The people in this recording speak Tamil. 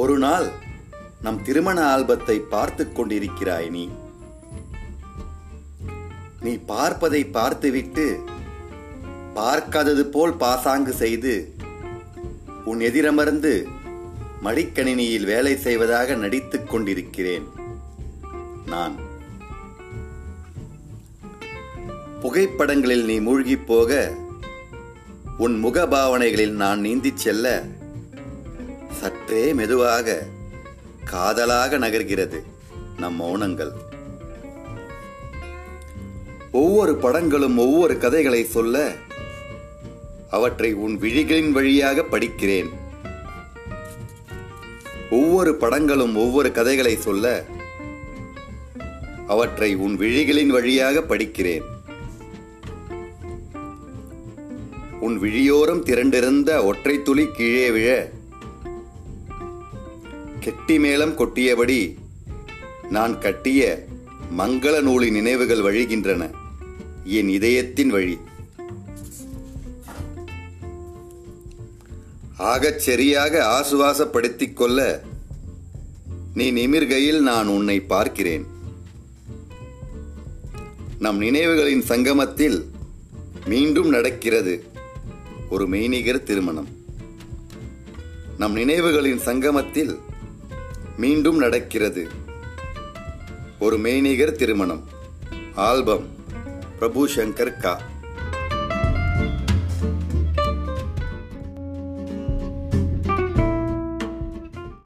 ஒரு நாள் நம் திருமண ஆல்பத்தை பார்த்துக் கொண்டிருக்கிறாய் நீ. நீ பார்ப்பதை பார்த்துவிட்டு பார்க்காதது போல் பாசாங்கு செய்து உன் எதிரமர்ந்து மடிக்கணினியில் வேலை செய்வதாக நடித்துக் கொண்டிருக்கிறேன். நான். புகைப்படங்களில் நீ மூழ்கிப் போக உன் முகபாவனைகளில் நான் நீந்திச் செல்ல சற்றே மெதுவாக காதலாக நகர்கிறது நம் மௌனங்கள். ஒவ்வொரு படங்களும் ஒவ்வொரு கதைகளை சொல்ல அவற்றை உன் விழிகளின் வழியாக படிக்கிறேன். ஒவ்வொரு படங்களும் ஒவ்வொரு கதைகளை சொல்ல அவற்றை உன் விழிகளின் வழியாக படிக்கிறேன். உன் விழியோரம் திரண்டிருந்த ஒற்றை துளி கீழே விழ கெட்டி மேளம் கொட்டியபடி நான் கட்டிய மங்கள நூலின் நினைவுகள் வழிகின்றன. என் இதயத்தின் வழி. ஆகச் சரியாக ஆசுவாசப்படுத்திக் கொள்ள நீ நிமிர்கையில் நான் உன்னை பார்க்கிறேன். நம் நினைவுகளின் சங்கமத்தில் மீண்டும் நடக்கிறது ஒரு மெய்நிகர் திருமணம். நம் நினைவுகளின் சங்கமத்தில் மீண்டும் நடக்கிறது. ஒரு மெய்நிகர் திருமணம். ஆல்பம். பிரபு சங்கர் கா.